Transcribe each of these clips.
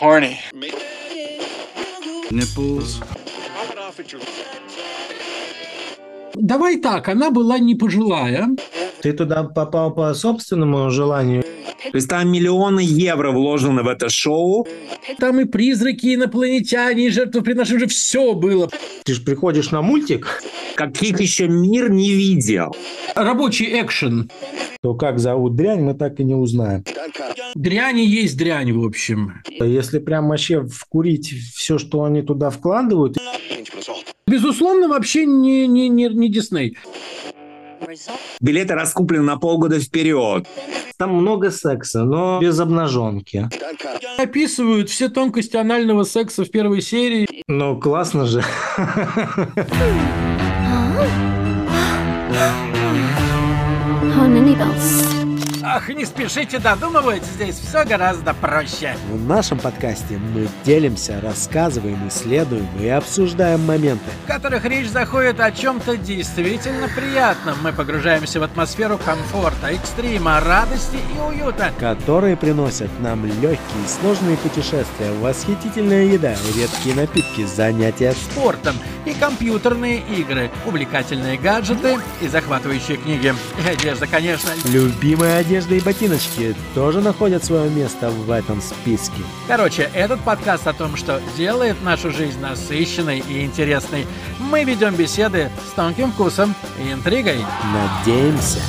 Horny. Nipples. Давай так, она была не пожилая. Ты туда попал по собственному желанию? То есть там миллионы евро вложены в это шоу. Там и призраки, и инопланетяне, и жертвоприношения, уже все было. Ты же приходишь на мультик, Каких еще мир не видел. Рабочий экшен. то как зовут дрянь, мы так и не узнаем. Дрянь и есть дрянь, в общем. Если прям вообще вкурить все, что они туда вкладывают, Безусловно, вообще не, не, не, не Дисней. Билеты раскуплены на полгода вперед. там много секса, но без обнаженки. Описывают все тонкости анального секса в первой серии. Ну, классно же. Honey bells. Ах, не спешите додумывать, здесь все гораздо проще. В нашем подкасте мы делимся, рассказываем, исследуем и обсуждаем моменты, В которых речь заходит о чем-то действительно приятном. Мы погружаемся в атмосферу комфорта, экстрима, радости и уюта. которые приносят нам легкие и сложные путешествия, восхитительная еда, редкие напитки, занятия спортом и компьютерные игры, увлекательные гаджеты и захватывающие книги. И одежда, конечно. Любимая одежда и ботиночки тоже находят свое место в этом списке. Короче, этот подкаст о том, что делает нашу жизнь насыщенной и интересной. Мы ведем беседы с тонким вкусом и интригой. Надеемся.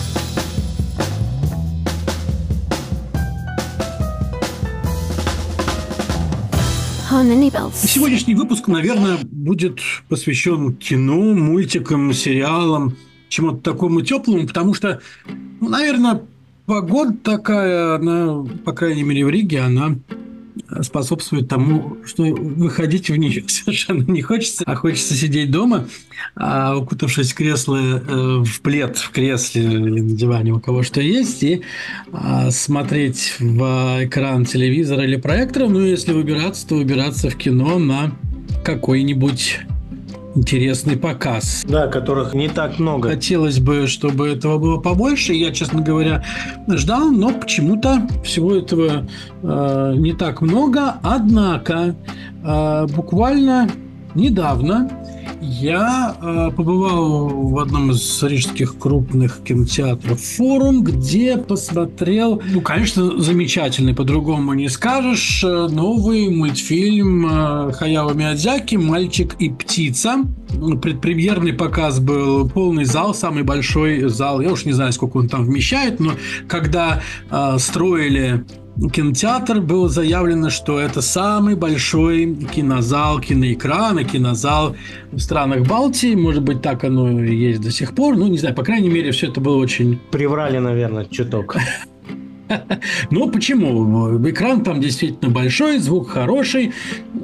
Сегодняшний выпуск, наверное, будет посвящен кино, мультикам, сериалам, чему-то такому теплому, потому что, ну, наверное, погода такая, она, по крайней мере, в Риге, она способствует тому, что выходить в нее совершенно не хочется, а хочется сидеть дома, а, укутавшись в кресло, э, в плед в кресле или на диване, у кого что есть, и а, смотреть в экран телевизора или проектора. Ну, если выбираться, то выбираться в кино на какой-нибудь интересный показ. Да, которых не так много. Хотелось бы, чтобы этого было побольше. Я, честно говоря, ждал, но почему-то всего этого э, не так много. Однако э, буквально недавно я э, побывал в одном из рижских крупных кинотеатров «Форум», где посмотрел, ну, конечно, замечательный, по-другому не скажешь, э, новый мультфильм э, Хаяо Миядзяки «Мальчик и птица». Ну, Предпремьерный показ был полный зал, самый большой зал. Я уж не знаю, сколько он там вмещает, но когда э, строили кинотеатр, было заявлено, что это самый большой кинозал, киноэкран и кинозал в странах Балтии. Может быть, так оно и есть до сих пор. Ну, не знаю, по крайней мере, все это было очень... Приврали, наверное, чуток. Ну, почему? Экран там действительно большой, звук хороший.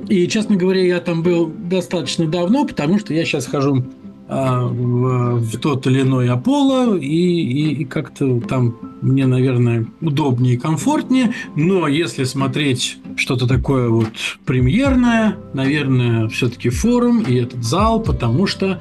И, честно говоря, я там был достаточно давно, потому что я сейчас хожу в, в тот или иной Аполло, и, и, и как-то там мне, наверное, удобнее и комфортнее. Но если смотреть что-то такое вот премьерное, наверное, все-таки форум и этот зал, потому что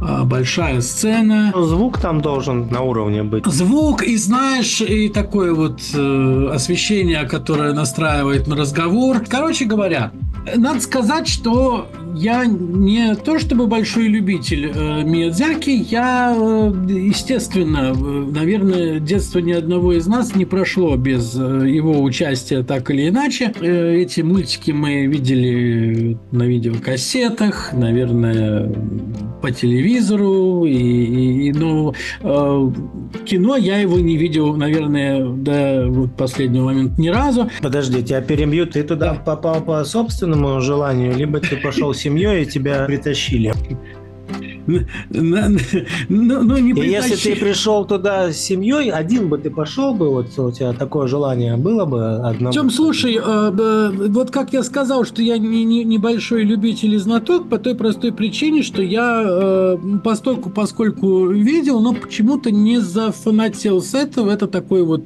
а, большая сцена, Звук там должен на уровне быть. Звук и знаешь, и такое вот э, освещение, которое настраивает на разговор. Короче говоря, надо сказать, что я не то чтобы большой любитель э, Миядзаки, я, э, естественно, э, наверное, детство ни одного из нас не прошло без э, его участия так или иначе. Эти мультики мы видели на видеокассетах, наверное, по телевизору, и, и- и, ну, э, кино я его не видел, наверное, до вот последнего момента ни разу. Подожди, тебя перебью. Ты туда попал по собственному желанию, либо ты пошел с семьей и тебя притащили. Ну, ну, не И если ты пришел туда с семьей, один бы ты пошел бы, вот у тебя такое желание было бы одному? Тем, слушай, э, э, вот как я сказал, что я не, не- небольшой любитель и знаток по той простой причине, что я э, постольку, поскольку видел, но почему-то не зафанател с этого. Это такой вот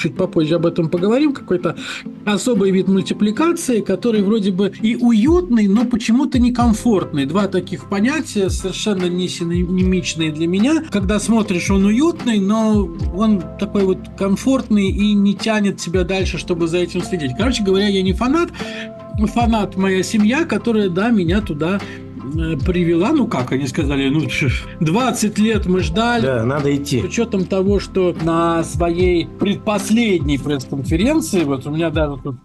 чуть попозже об этом поговорим, какой-то особый вид мультипликации, который вроде бы и уютный, но почему-то некомфортный. Два таких понятия совершенно не синонимичные для меня. Когда смотришь, он уютный, но он такой вот комфортный и не тянет тебя дальше, чтобы за этим следить. Короче говоря, я не фанат, фанат моя семья, которая, да, меня туда привела, ну как они сказали, ну 20 лет мы ждали. Да, надо идти. С учетом того, что на своей предпоследней пресс-конференции, вот у меня даже тут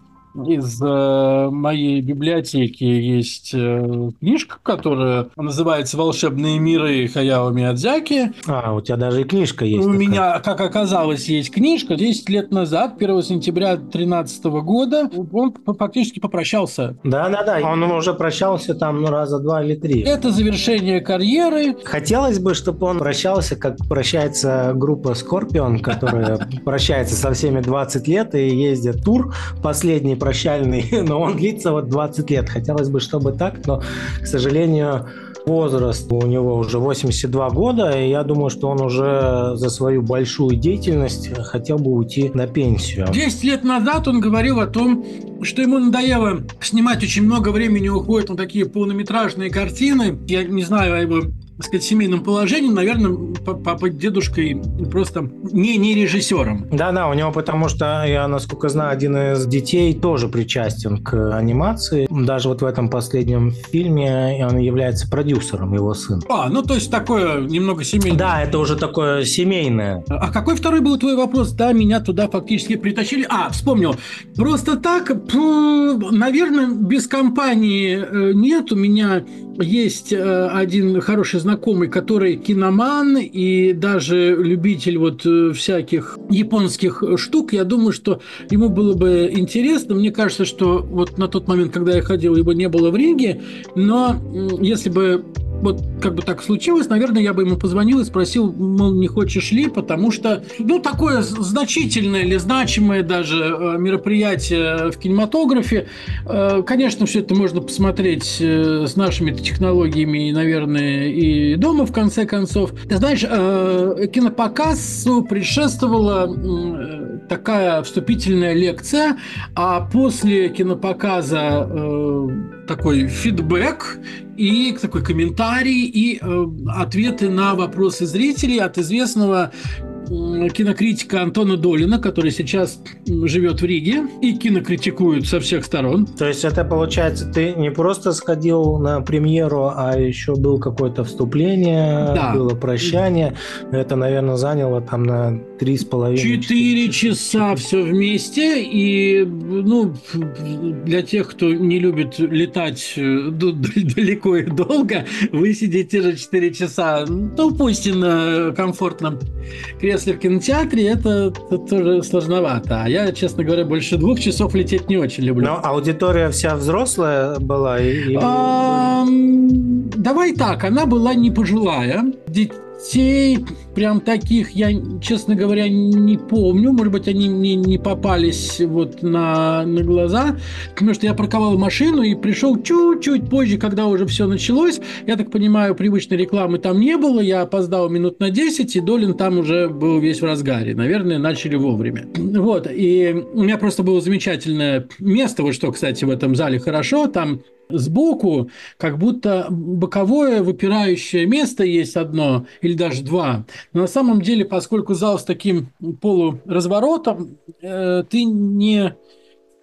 из э, моей библиотеки есть э, книжка, которая называется «Волшебные миры» Хаяо Миядзаки. А, у тебя даже и книжка есть. У такая. меня, как оказалось, есть книжка. 10 лет назад, 1 сентября 2013 года, он фактически попрощался. Да-да-да, он уже прощался там ну, раза два или три. Это завершение карьеры. Хотелось бы, чтобы он прощался, как прощается группа Скорпион, которая прощается со всеми 20 лет и ездит тур последний прощальный, но он длится вот 20 лет. Хотелось бы, чтобы так, но, к сожалению, возраст у него уже 82 года, и я думаю, что он уже за свою большую деятельность хотел бы уйти на пенсию. 10 лет назад он говорил о том, что ему надоело снимать очень много времени уходит на такие полнометражные картины. Я не знаю о его так сказать, семейном положении, наверное, папа дедушкой просто не, не режиссером. Да-да, у него потому что, я, насколько знаю, один из детей тоже причастен к анимации. Даже вот в этом последнем фильме он является продюсером, его сын. А, ну то есть такое немного семейное. Да, это уже такое семейное. А какой второй был твой вопрос? Да, меня туда фактически притащили. А, вспомнил. Просто так, наверное, без компании э, нет. У меня есть э, один хороший знакомый, который киноман и даже любитель вот э, всяких японских штук. Я думаю, что ему было бы интересно. Мне кажется, что вот на тот момент, когда я ходил, его не было в риге, но если бы вот как бы так случилось, наверное, я бы ему позвонил и спросил, мол, не хочешь ли, потому что, ну, такое значительное или значимое даже э, мероприятие в кинематографе, э, конечно, все это можно посмотреть э, с нашими технологиями, наверное, и дома, в конце концов. Ты знаешь, кинопоказу предшествовала такая вступительная лекция, а после кинопоказа такой фидбэк и такой комментарий и э, ответы на вопросы зрителей от известного кинокритика Антона Долина, который сейчас живет в Риге и кинокритикует со всех сторон. То есть это получается, ты не просто сходил на премьеру, а еще был какое-то вступление, да. было прощание. Это, наверное, заняло там на три с половиной. Четыре часа все вместе. И, ну, для тех, кто не любит летать э, далеко и долго, вы сидите же четыре часа, ну, пусть и на комфортном кресле в кинотеатре, это, это тоже сложновато. А я, честно говоря, больше двух часов лететь не очень люблю. Но аудитория вся взрослая была? И... А, давай так, она была не пожилая. Детей прям таких я, честно говоря, не помню. Может быть, они мне не попались вот на, на глаза, потому что я парковал машину и пришел чуть-чуть позже, когда уже все началось. Я так понимаю, привычной рекламы там не было. Я опоздал минут на 10, и Долин там уже был весь в разгаре. Наверное, начали вовремя. Вот. И у меня просто было замечательное место. Вот что, кстати, в этом зале хорошо. Там сбоку, как будто боковое выпирающее место есть одно или даже два. Но на самом деле, поскольку зал с таким полуразворотом, э, ты не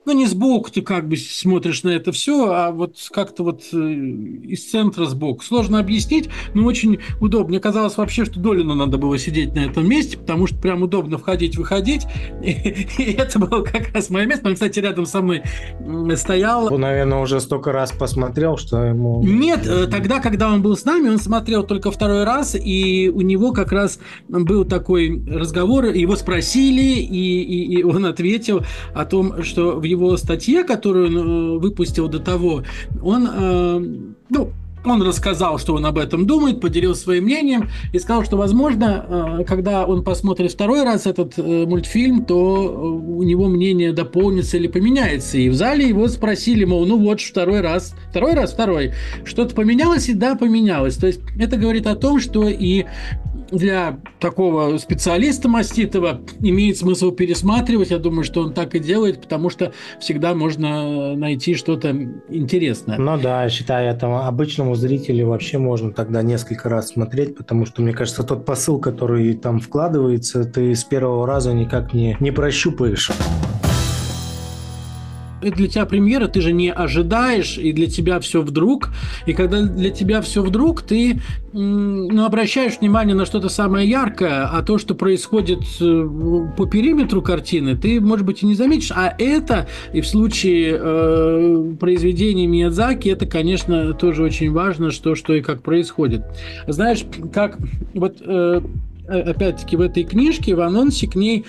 ну, не сбоку ты как бы смотришь на это все, а вот как-то вот э, из центра сбоку. Сложно объяснить, но очень удобно. Мне казалось вообще, что Долину надо было сидеть на этом месте, потому что прям удобно входить, выходить. И, и это было как раз мое место. Он, кстати, рядом со мной стоял. Он, наверное, уже столько раз посмотрел, что ему... Нет, э, тогда, когда он был с нами, он смотрел только второй раз, и у него как раз был такой разговор, его спросили, и, и, и он ответил о том, что в его статье, которую он э, выпустил до того, он, э, ну, он рассказал, что он об этом думает, поделился своим мнением и сказал, что, возможно, э, когда он посмотрит второй раз этот мультфильм, то у него мнение дополнится или поменяется. И в зале его спросили, мол, ну вот, второй раз, второй раз, второй, что-то поменялось, и да, поменялось. То есть это говорит о том, что и для такого специалиста маститого имеет смысл пересматривать. Я думаю, что он так и делает, потому что всегда можно найти что-то интересное. Ну да, считаю, это обычному зрителю вообще можно тогда несколько раз смотреть, потому что, мне кажется, тот посыл, который там вкладывается, ты с первого раза никак не, не прощупаешь для тебя премьера, ты же не ожидаешь, и для тебя все вдруг. И когда для тебя все вдруг, ты ну, обращаешь внимание на что-то самое яркое, а то, что происходит э, по периметру картины, ты, может быть, и не заметишь. А это, и в случае э, произведений Миядзаки, это, конечно, тоже очень важно, что, что и как происходит. Знаешь, как вот э, опять-таки в этой книжке, в анонсе к ней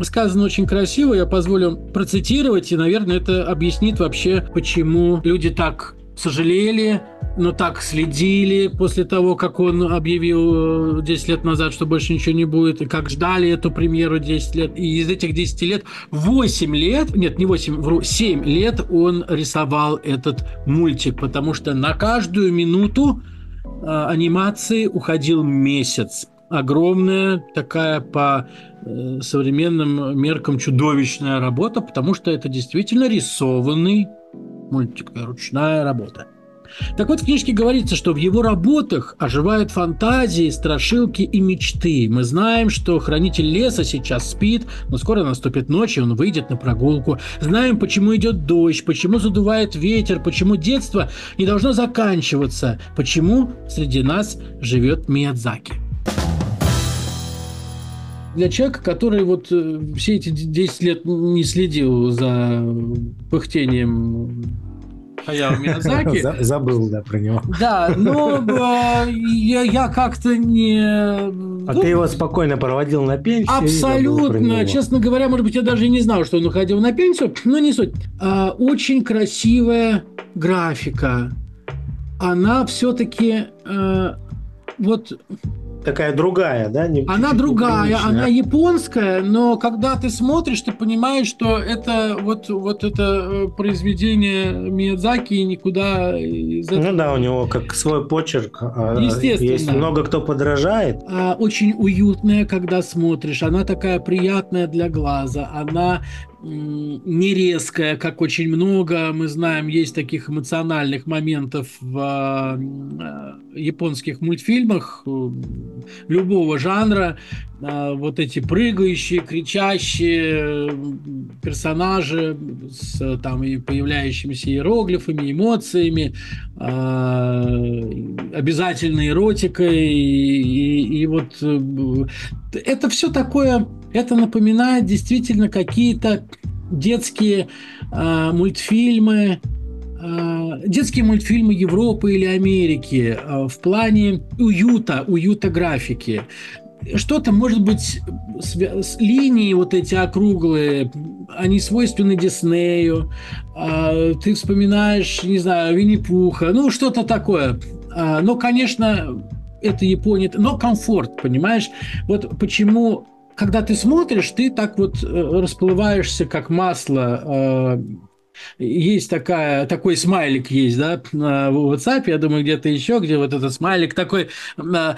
сказано очень красиво, я позволю процитировать, и, наверное, это объяснит вообще, почему люди так сожалели, но так следили после того, как он объявил 10 э, лет назад, что больше ничего не будет, и как ждали эту премьеру 10 лет. И из этих 10 лет 8 лет, нет, не 8, вру, 7 лет он рисовал этот мультик, потому что на каждую минуту э, анимации уходил месяц. Огромная такая по Э, современным меркам чудовищная работа, потому что это действительно рисованный мультик, ручная работа. Так вот, в книжке говорится, что в его работах оживают фантазии, страшилки и мечты. Мы знаем, что хранитель леса сейчас спит, но скоро наступит ночь, и он выйдет на прогулку. Знаем, почему идет дождь, почему задувает ветер, почему детство не должно заканчиваться, почему среди нас живет Миядзаки для человека, который вот э, все эти 10 лет не следил за пыхтением Хаяо Миядзаки. Забыл, да, про него. Да, но э, я, я как-то не... А ну, ты его спокойно проводил на пенсию? Абсолютно. Честно говоря, может быть, я даже и не знал, что он уходил на пенсию, но не суть. А, очень красивая графика. Она все-таки... А, вот такая другая, да? Не, она другая, она японская, но когда ты смотришь, ты понимаешь, что это вот, вот это э, произведение Миядзаки никуда из этого... Ну да, у него как свой почерк. А, Естественно. Есть много кто подражает. А, очень уютная, когда смотришь. Она такая приятная для глаза. Она не резкая, как очень много, мы знаем, есть таких эмоциональных моментов в э, японских мультфильмах э, любого жанра. Э, вот эти прыгающие, кричащие персонажи с там и появляющимися иероглифами, эмоциями, обязательной эротикой. И, и, и вот это все такое это напоминает действительно какие-то детские э, мультфильмы, э, детские мультфильмы Европы или Америки э, в плане уюта, уюта графики. Что-то, может быть, с, с линии вот эти округлые, они свойственны Диснею. Э, ты вспоминаешь, не знаю, Винни-Пуха, ну, что-то такое. Э, но, конечно, это Япония, но комфорт, понимаешь? Вот почему когда ты смотришь, ты так вот э, расплываешься, как масло. Э, есть такая, такой смайлик есть, да, в WhatsApp, я думаю, где-то еще, где вот этот смайлик такой э,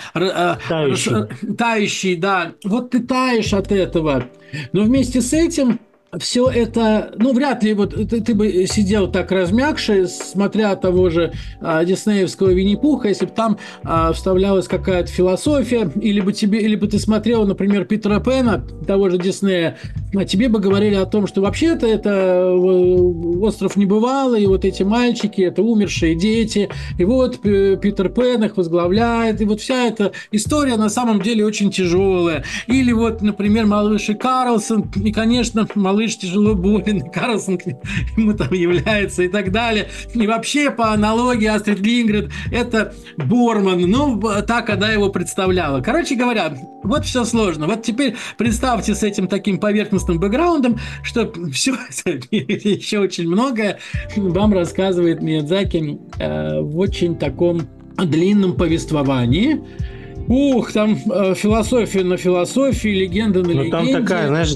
тающий. тающий, да. Вот ты таешь от этого. Но вместе с этим все это, ну, вряд ли вот ты, ты бы сидел так размягший, смотря того же а, диснеевского Винни-Пуха, если бы там а, вставлялась какая-то философия, или бы тебе, или бы ты смотрел, например, Питера Пэна, того же Диснея, а тебе бы говорили о том, что вообще-то это э, остров небывалый, и вот эти мальчики, это умершие дети, и вот Питер Пен их возглавляет, и вот вся эта история на самом деле очень тяжелая. Или вот, например, малыш и Карлсон, и, конечно, малыш малыш тяжело болен, Карлсон ему там является и так далее. И вообще, по аналогии Астрид Лингрид, это Борман. Ну, так она его представляла. Короче говоря, вот все сложно. Вот теперь представьте с этим таким поверхностным бэкграундом, что все еще очень многое вам рассказывает Миядзаки э, в очень таком длинном повествовании. Ух, там э, философия на философии, легенда на легенде. Ну, там такая, знаешь,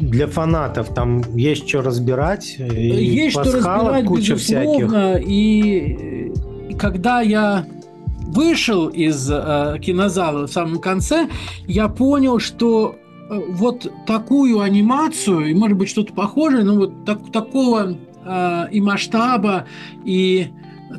для фанатов там есть что разбирать. Есть что разбирать, куча безусловно. Всяких. И, и когда я вышел из э, кинозала в самом конце, я понял, что э, вот такую анимацию, и может быть что-то похожее, но вот так, такого э, и масштаба, и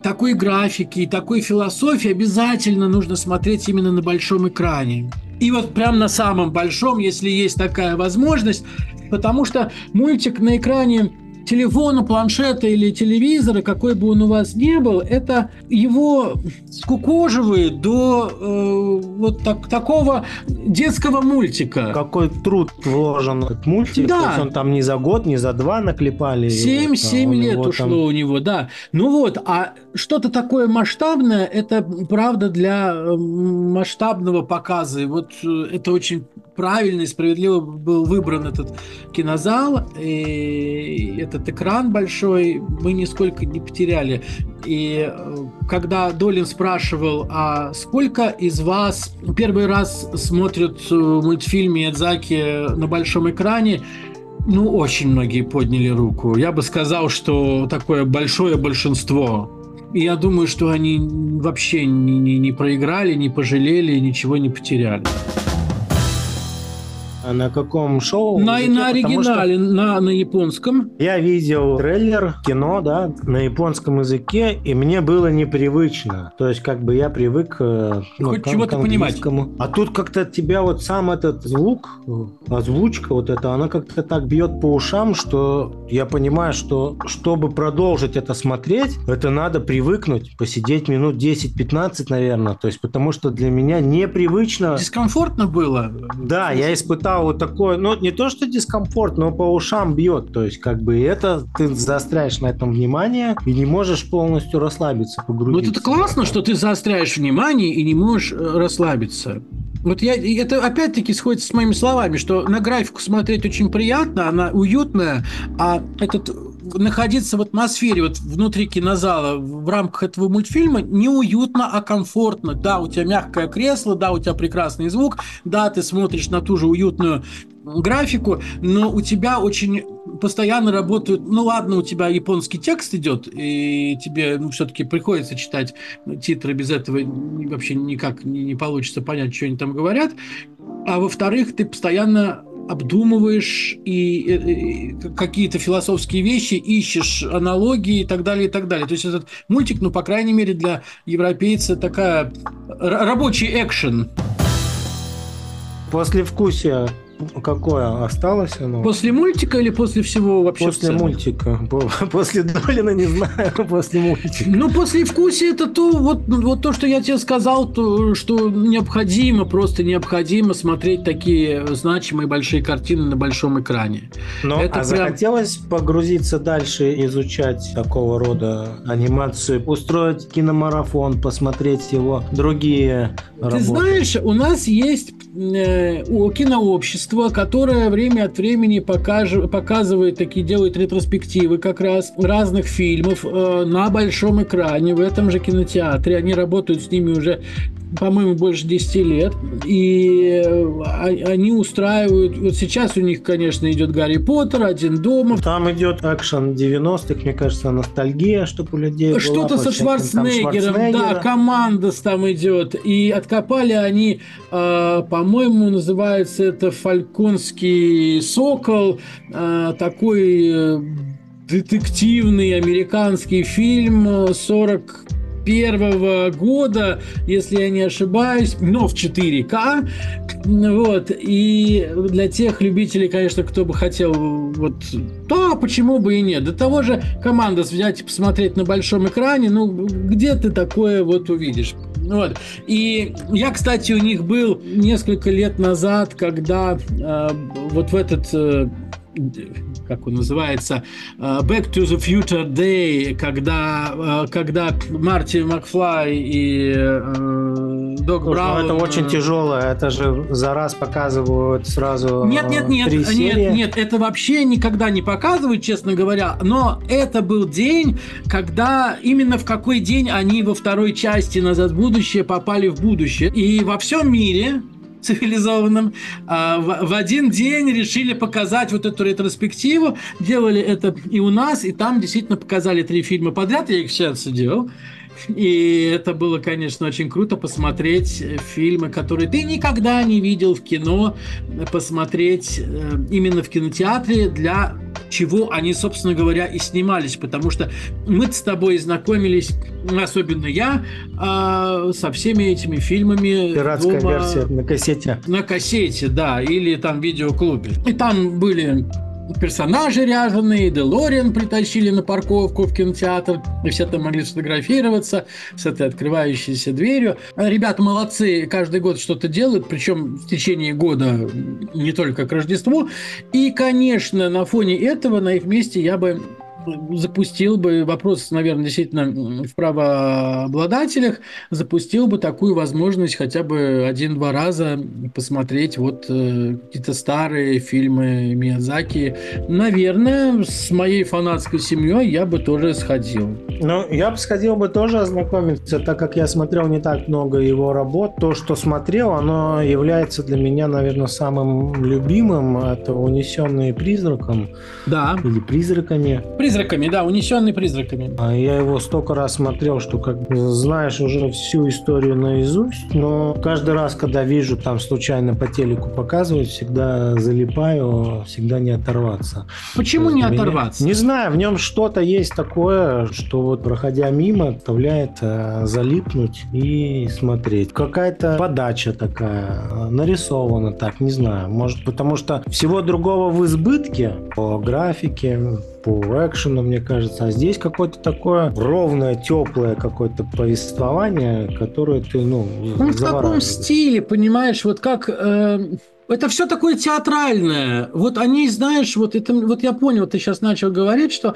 такой графики, и такой философии обязательно нужно смотреть именно на большом экране. И вот прям на самом большом, если есть такая возможность, потому что мультик на экране телефона, планшета или телевизора, какой бы он у вас ни был, это его скукоживает до э, вот так, такого детского мультика. Какой труд вложен в этот мультик. Да. То есть он там не за год, не за два наклепали. Семь, Вот, а семь он лет ушло там- у него, да. Ну вот, а что-то такое масштабное, это правда для э, масштабного показа. И вот э, это очень правильно и справедливо был выбран этот кинозал, и этот экран большой мы нисколько не потеряли. И э, когда Долин спрашивал, а сколько из вас первый раз смотрят э, мультфильм Миядзаки на большом экране, ну, очень многие подняли руку. Я бы сказал, что такое большое большинство. И я думаю, что они вообще не, не- не проиграли, не пожалели, ничего не потеряли. А на каком шоу? На, языке? на Потому что оригинале, на, на японском. Я видел трейлер, кино, да, на японском языке, и мне было непривычно. То есть, как бы я привык э, Хоть к- чего-то к понимать. английскому. А тут как-то тебя вот сам этот звук, э, озвучка вот эта, она как-то так бьет по ушам, что я понимаю, что чтобы продолжить это смотреть, это надо привыкнуть, посидеть минут 10-15, наверное. То есть, потому что для меня непривычно... Дискомфортно было. Да, я испытал вот такое, ну, не то, что дискомфорт, но по ушам бьет. То есть, как бы это ты заостряешь на этом внимание и не можешь полностью расслабиться, Ну, погрузиться. это классно, что ты заостряешь внимание и не можешь э, расслабиться. Вот я, это опять-таки сходится с моими словами, что на графику смотреть очень приятно, она уютная, а этот находиться в атмосфере, вот внутри кинозала, в рамках этого мультфильма не уютно, а комфортно. Да, у тебя мягкое кресло, да, у тебя прекрасный звук, да, ты смотришь на ту же уютную графику, но у тебя очень постоянно работают, ну ладно, у тебя японский текст идет, и тебе ну, все-таки приходится читать титры, без этого вообще никак не, не получится понять, что они там говорят, а во-вторых, ты постоянно обдумываешь и, э, э, какие-то философские вещи, ищешь аналогии и так далее, и так далее. То есть этот мультик, ну, по крайней мере, для европейца такая рабочий экшен. После вкусия какое осталось оно? После мультика или после всего вообще После мультика. По- После Долина не знаю, после мультика. Ну, после вкусия это то, вот, вот то, что я тебе сказал, то, что необходимо, просто необходимо смотреть такие значимые большие картины на большом экране. Но Это а прям- захотелось погрузиться дальше, изучать такого рода анимацию, устроить киномарафон, посмотреть его другие Ты знаешь, у нас есть э, кинообщество, которое время от времени покаж- показывает такие, делает ретроспективы как раз разных фильмов э, на большом экране в этом же кинотеатре. Они работают с ними уже по-моему, больше 10 лет. И э, они устраивают... Вот сейчас у них, конечно, идет Гарри Поттер, Один дома, Там идет экшен 90-х, мне кажется, ностальгия, чтобы у людей Что-то со Шварценеггером, да, команда там идет. И откопали они, э, по-моему, называется это Фальконский сокол, э, такой детективный американский фильм э, 40 первого года, если я не ошибаюсь, но в 4К. Вот. И для тех любителей, конечно, кто бы хотел, вот, то почему бы и нет. До того же команда взять и посмотреть на большом экране, ну, где ты такое вот увидишь? Вот. И я, кстати, у них был несколько лет назад, когда э, вот в этот э, как он называется, э, Back to the Future Day, когда, э, когда Марти Макфлай и э, Док Слушай, ну Браун... это очень тяжело, это же за раз показывают сразу Нет, нет, нет, три серии. нет, нет, это вообще никогда не показывают, честно говоря. Но это был день, когда именно в какой день они во второй части «Назад в будущее» попали в будущее. И во всем мире цивилизованном, а, в один день решили показать вот эту ретроспективу. Делали это и у нас, и там действительно показали три фильма подряд, я их сейчас делал. И это было, конечно, очень круто посмотреть фильмы, которые ты никогда не видел в кино, посмотреть э, именно в кинотеатре, для чего они, собственно говоря, и снимались. Потому что мы с тобой знакомились, особенно я, а, со всеми этими фильмами. Пиратская дома, версия на кассете. На кассете, да, или там в видеоклубе. И там были персонажи ряженые, Делориан притащили на парковку в кинотеатр, и все там могли сфотографироваться с этой открывающейся дверью. Ребята молодцы, каждый год что-то делают, причем в течение года, не только к Рождеству. И, конечно, на фоне этого, на их месте я бы запустил бы, вопрос, наверное, действительно в правообладателях, запустил бы такую возможность хотя бы один-два раза посмотреть вот э, какие-то старые фильмы Миядзаки. Наверное, с моей фанатской семьей я бы тоже сходил. Ну, я бы сходил бы тоже ознакомиться, так как я смотрел не так много его работ. То, что смотрел, оно является для меня, наверное, самым любимым. Это «Унесенные призраком». Да. Или «Призраками». Призраками, да, унесенный призраками. А я его столько раз смотрел, что как знаешь уже всю историю наизусть, но каждый раз, когда вижу, там случайно по телеку показывают, всегда залипаю, всегда не оторваться. Почему не меня... оторваться? Не знаю, в нем что-то есть такое, что вот проходя мимо, оставляет э, залипнуть и смотреть. Какая-то подача такая, нарисована так, не знаю. Может, потому что всего другого в избытке по графике, по экшену, мне кажется. А здесь какое-то такое ровное, теплое какое-то повествование, которое ты, ну, ну в каком стиле, понимаешь, вот как... Э это все такое театральное. Вот они, знаешь, вот это, вот я понял, ты сейчас начал говорить, что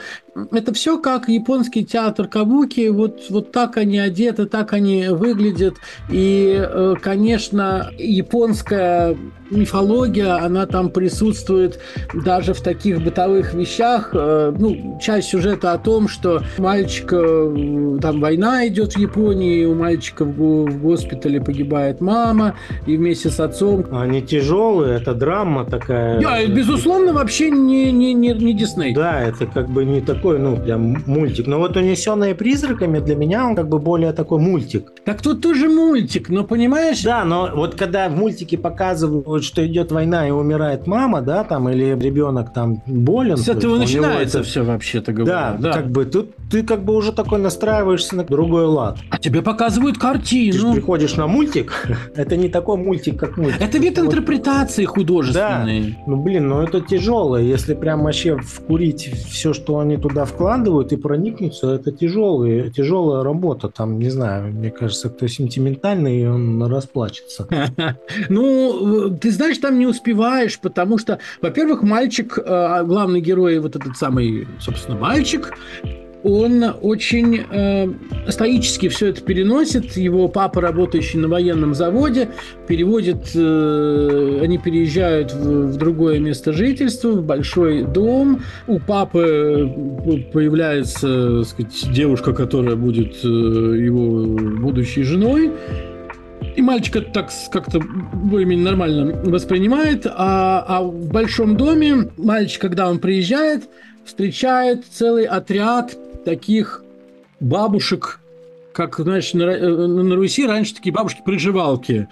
это все как японский театр кабуки, вот, вот так они одеты, так они выглядят. И, э, конечно, японская мифология, она там присутствует даже в таких бытовых вещах. Э, ну, часть сюжета о том, что мальчика, э, там война идет в Японии, у мальчика в, в госпитале погибает мама, и вместе с отцом... Они тяжелые, это драма такая. Да, безусловно, вообще не, не, не, не Дисней. Да, это как бы не такой, ну, прям мультик. Но вот «Унесенные призраками» для меня он как бы более такой мультик. Так тут тоже мультик, но понимаешь... Да, но вот когда в мультике показывают вот что идет война и умирает мама, да, там, или ребенок там болен. С этого начинается это... все вообще-то говоря. Да, да, как бы тут ты как бы уже такой настраиваешься на другой лад. А тебе показывают картину. Ты приходишь на мультик, это не такой мультик, как мультик. Это вид вот... интерпретации художественной. Да, ну блин, ну это тяжело. Если прям вообще вкурить все, что они туда вкладывают и проникнуться, это тяжелый, тяжелая работа. Там, не знаю, мне кажется, кто сентиментальный, он расплачется. Ну, ты знаешь, там не успеваешь, потому что, во-первых, мальчик, э, главный герой, вот этот самый, собственно, мальчик, он очень э, стоически все это переносит. Его папа, работающий на военном заводе, переводит, э, они переезжают в, в другое место жительства, в большой дом. У папы э, появляется, так сказать, девушка, которая будет э, его будущей женой. И мальчик это так как-то более-менее нормально воспринимает. А, а в большом доме мальчик, когда он приезжает, встречает целый отряд таких бабушек, как, на, э, на Руси раньше такие бабушки-приживалки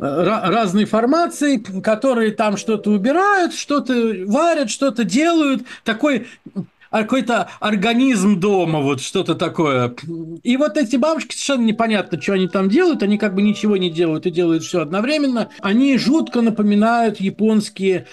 разной формации, которые там что-то убирают, что-то варят, что-то делают. Такой какой-то организм дома, вот что-то такое. И вот эти бабушки совершенно непонятно, что они там делают, они как бы ничего не делают и делают все одновременно. Они жутко напоминают японские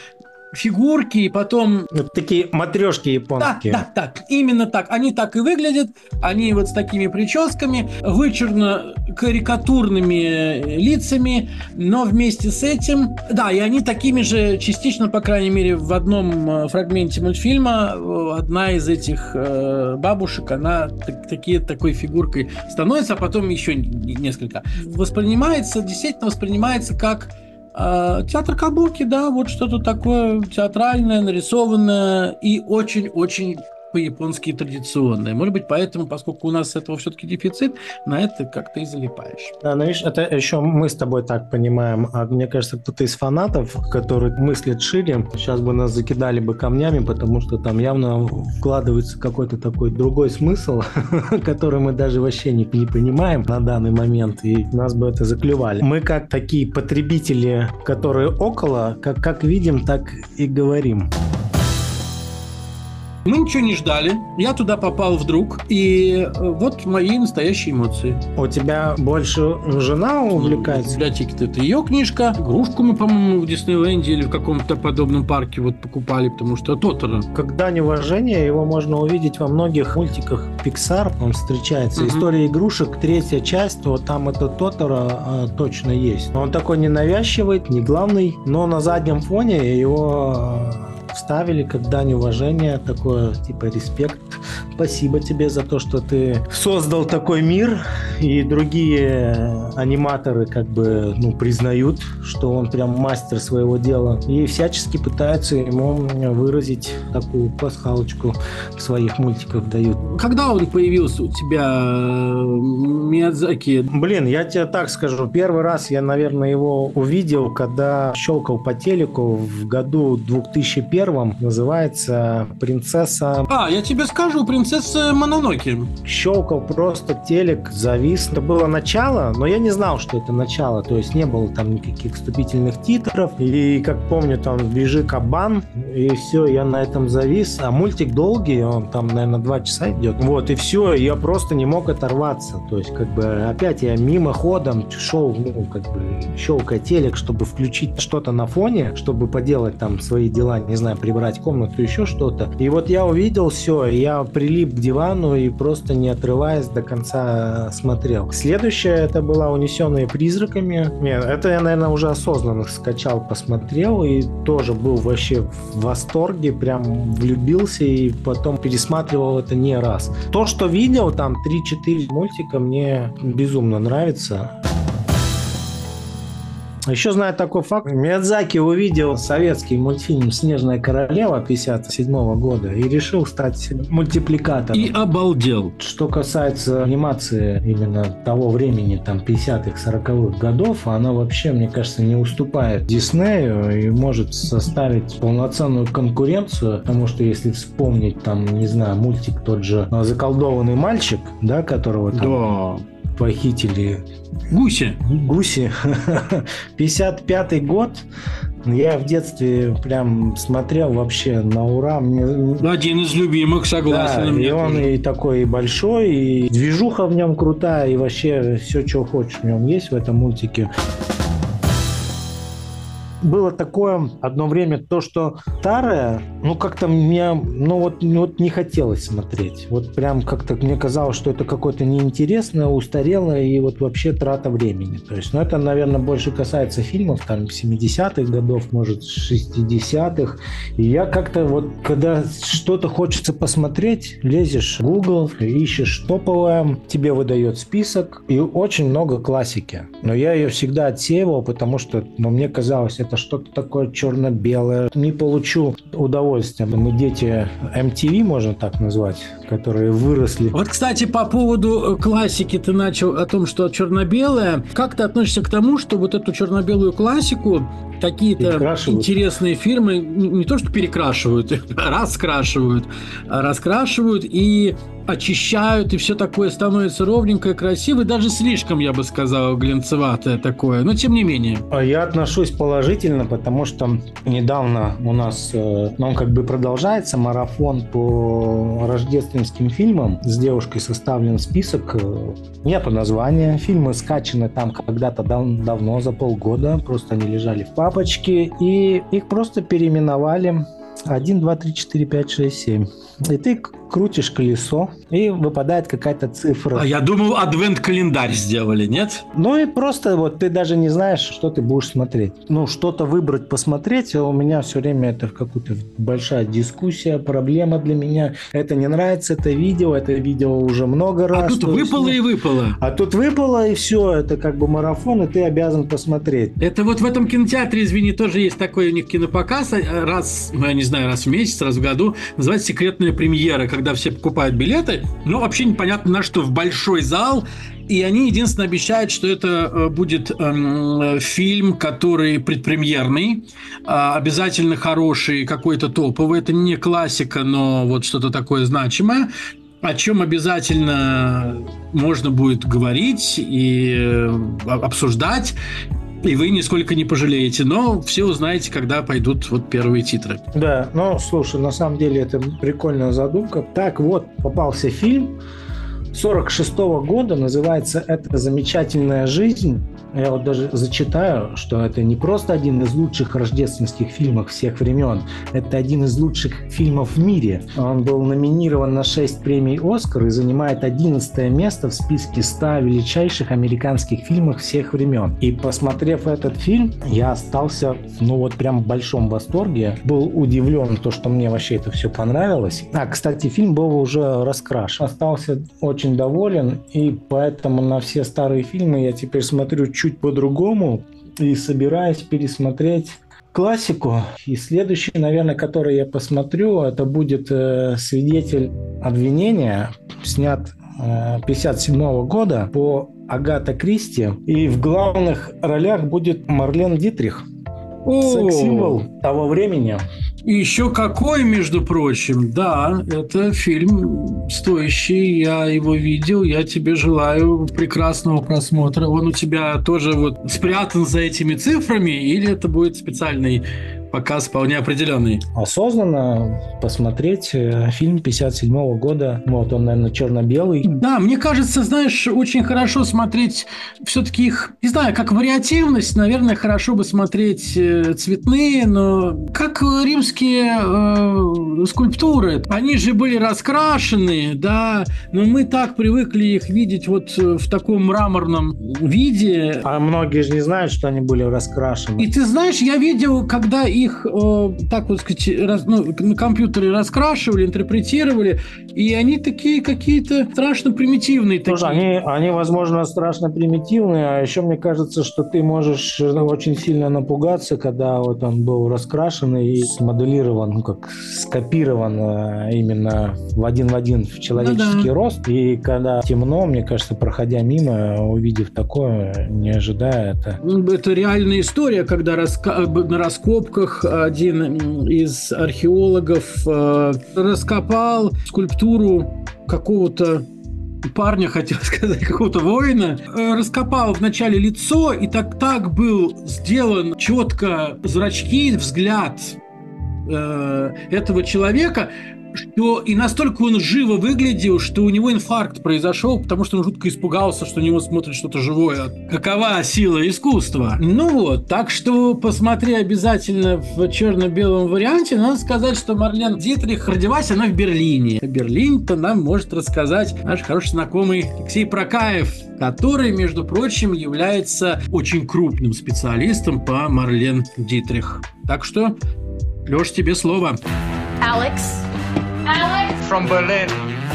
фигурки, и потом... Вот такие матрешки японские. Да, да, так, именно так. Они так и выглядят. Они вот с такими прическами, вычурно карикатурными лицами, но вместе с этим... Да, и они такими же, частично, по крайней мере, в одном э, фрагменте мультфильма э, одна из этих э, бабушек, она так, такие, такой фигуркой становится, а потом еще несколько. Воспринимается, действительно воспринимается как а, театр Кабуки, да, вот что-то такое театральное, нарисованное и очень-очень по-японски традиционное. Может быть, поэтому, поскольку у нас этого все-таки дефицит, на это как-то и залипаешь. Да, но видишь, это еще мы с тобой так понимаем. А мне кажется, кто-то из фанатов, который мыслит шире, сейчас бы нас закидали бы камнями, потому что там явно вкладывается какой-то такой другой смысл, который мы даже вообще не, не понимаем на данный момент, и нас бы это заклевали. Мы как такие потребители, которые около, как, как видим, так и говорим. Мы ничего не ждали. Я туда попал вдруг. И э, вот мои настоящие эмоции. У тебя больше жена увлекается? В библиотеке это ее книжка. Игрушку мы, по-моему, в Диснейленде или в каком-то подобном парке вот покупали, потому что Тотора. Как дань уважения, его можно увидеть во многих мультиках Pixar. Он встречается. Мгм. История игрушек, третья часть, вот там это Тотора а, точно есть. Он такой ненавязчивый, не главный, но на заднем фоне его а, вставили как дань уважения, такое типа респект. Спасибо тебе за то, что ты создал такой мир, и другие аниматоры как бы ну, признают, что он прям мастер своего дела, и всячески пытаются ему выразить такую пасхалочку в своих мультиках дают. Когда он появился у тебя, э, Миядзаки? Блин, я тебе так скажу. Первый раз я, наверное, его увидел, когда щелкал по телеку в году 2001 называется «Принцесса». А, я тебе скажу, принцесса Мононоки. Щелкал просто телек, завис. Это было начало, но я не знал, что это начало. То есть не было там никаких вступительных титров. И, как помню, там «Бежи, кабан», и все, я на этом завис. А мультик долгий, он там, наверное, два часа идет. Вот, и все, я просто не мог оторваться. То есть, как бы, опять я мимоходом шел, ну, как бы, щелкая телек, чтобы включить что-то на фоне, чтобы поделать там свои дела, не знаю, прибрать комнату, еще что-то. И вот я увидел все, я прилип к дивану и просто не отрываясь до конца смотрел. Следующее это была «Унесенные призраками». Нет, это я, наверное, уже осознанно скачал, посмотрел и тоже был вообще в восторге, прям влюбился и потом пересматривал это не раз. То, что видел, там 3-4 мультика мне безумно нравится. Еще знаю такой факт. Миядзаки увидел советский мультфильм «Снежная королева» 57 года и решил стать мультипликатором. И обалдел. Что касается анимации именно того времени, там, 50-х, 40-х годов, она вообще, мне кажется, не уступает Диснею и может составить полноценную конкуренцию, потому что если вспомнить, там, не знаю, мультик тот же «Заколдованный мальчик», да, которого там Да. Похитили Гуси. гуси. 55-й год. Я в детстве прям смотрел вообще на ура. Мне, Один из любимых, да, согласен. и мне он тоже. и такой и большой, и движуха в нем крутая, и вообще все, что хочешь в нем есть в этом мультике. Было такое одно время то, что старое, ну как-то мне, ну вот, ну, вот не хотелось смотреть. Вот прям как-то мне казалось, что это какое-то неинтересное, устарелое и вот вообще трата времени. То есть, ну это, наверное, больше касается фильмов там 70-х годов, может 60-х. И я как-то вот, когда что-то хочется посмотреть, лезешь в Google, ищешь топовое, тебе выдает список, и очень много классики. Но я ее всегда отсеивал, потому что ну, мне казалось, это что-то такое черно-белое. Не получу удовольствия. Мы дети MTV, можно так назвать, которые выросли. Вот, кстати, по поводу э, классики ты начал о том, что черно-белое. Как ты относишься к тому, что вот эту черно-белую классику какие-то интересные фирмы не то что перекрашивают, раскрашивают, а раскрашивают и очищают, и все такое становится ровненькое, красивое, даже слишком, я бы сказал, глянцеватое такое, но тем не менее. А Я отношусь положительно, потому что недавно у нас, э, ну, он как бы продолжается, марафон по рождественским фильмам. С девушкой составлен список. э, Нету названия. Фильмы скачаны там когда-то дав- давно, за полгода. Просто они лежали в папочке. И их просто переименовали 1, 2, 3, 4, 5, 6, 7. И ты крутишь колесо, и выпадает какая-то цифра. А я думал, адвент-календарь сделали, нет? Ну и просто вот ты даже не знаешь, что ты будешь смотреть. Ну, что-то выбрать, посмотреть, а у меня все время это какая-то большая дискуссия, проблема для меня. Это не нравится, это видео, это видео уже много раз. А тут есть, выпало ну, и выпало. А тут выпало, и все, это как бы марафон, и ты обязан посмотреть. Это вот в этом кинотеатре, извини, тоже есть такой у них кинопоказ, а, раз, ну, я не знаю, раз в месяц, раз в году, называется «Секретная премьера», когда все покупают билеты, но вообще непонятно на что, в большой зал, и они единственное обещают, что это э, будет эм, фильм, который предпремьерный, э, обязательно хороший, какой-то топовый. Это не классика, но вот что-то такое значимое. О чем обязательно можно будет говорить и э, обсуждать, и вы нисколько не пожалеете. Но все узнаете, когда пойдут вот первые титры. Да, ну, слушай, на самом деле это прикольная задумка. Так вот, попался фильм 46 -го года, называется «Это замечательная жизнь». Я вот даже зачитаю, что это не просто один из лучших рождественских фильмов всех времен, это один из лучших фильмов в мире. Он был номинирован на 6 премий «Оскар» и занимает 11 место в списке 100 величайших американских фильмов всех времен. И посмотрев этот фильм, я остался, ну вот прям в большом восторге. Был удивлен, то, что мне вообще это все понравилось. А, кстати, фильм был уже раскрашен. Остался очень доволен, и поэтому на все старые фильмы я теперь смотрю чуть по-другому и собираюсь пересмотреть классику. И следующий, наверное, который я посмотрю, это будет э, «Свидетель обвинения», снят э, 57 года по Агата Кристи. И в главных ролях будет Марлен Дитрих. Секс-символ того времени. Еще какой, между прочим, да, это фильм стоящий, я его видел, я тебе желаю прекрасного просмотра. Он у тебя тоже вот спрятан за этими цифрами, или это будет специальный показ вполне определенный. Осознанно посмотреть э, фильм 57 -го года. Вот он, наверное, черно-белый. Да, мне кажется, знаешь, очень хорошо смотреть все-таки их, не знаю, как вариативность, наверное, хорошо бы смотреть э, цветные, но как римские э, скульптуры. Они же были раскрашены, да, но мы так привыкли их видеть вот э, в таком мраморном виде. А многие же не знают, что они были раскрашены. И ты знаешь, я видел, когда их их, э, так вот сказать, раз, ну, на компьютере раскрашивали, интерпретировали, и они такие какие-то страшно примитивные. Слушай, такие. они, они, возможно, страшно примитивные, а еще мне кажется, что ты можешь очень сильно напугаться, когда вот он был раскрашен и смоделирован, ну, как скопирован э, именно в один в один в человеческий ну, да. рост, и когда темно, мне кажется, проходя мимо, увидев такое, не ожидая это. Это реальная история, когда раска... на раскопках один из археологов э, раскопал скульптуру какого-то парня, хотел сказать, какого-то воина, э, раскопал вначале лицо, и так так был сделан четко зрачки, взгляд э, этого человека, что и настолько он живо выглядел, что у него инфаркт произошел, потому что он жутко испугался, что у него смотрит что-то живое. Какова сила искусства? Ну вот, так что посмотри обязательно в черно-белом варианте. Надо сказать, что Марлен Дитрих родилась она в Берлине. Берлин-то нам может рассказать наш хороший знакомый Алексей Прокаев, который, между прочим, является очень крупным специалистом по Марлен Дитрих. Так что, Леш, тебе слово. Алекс. From Berlin.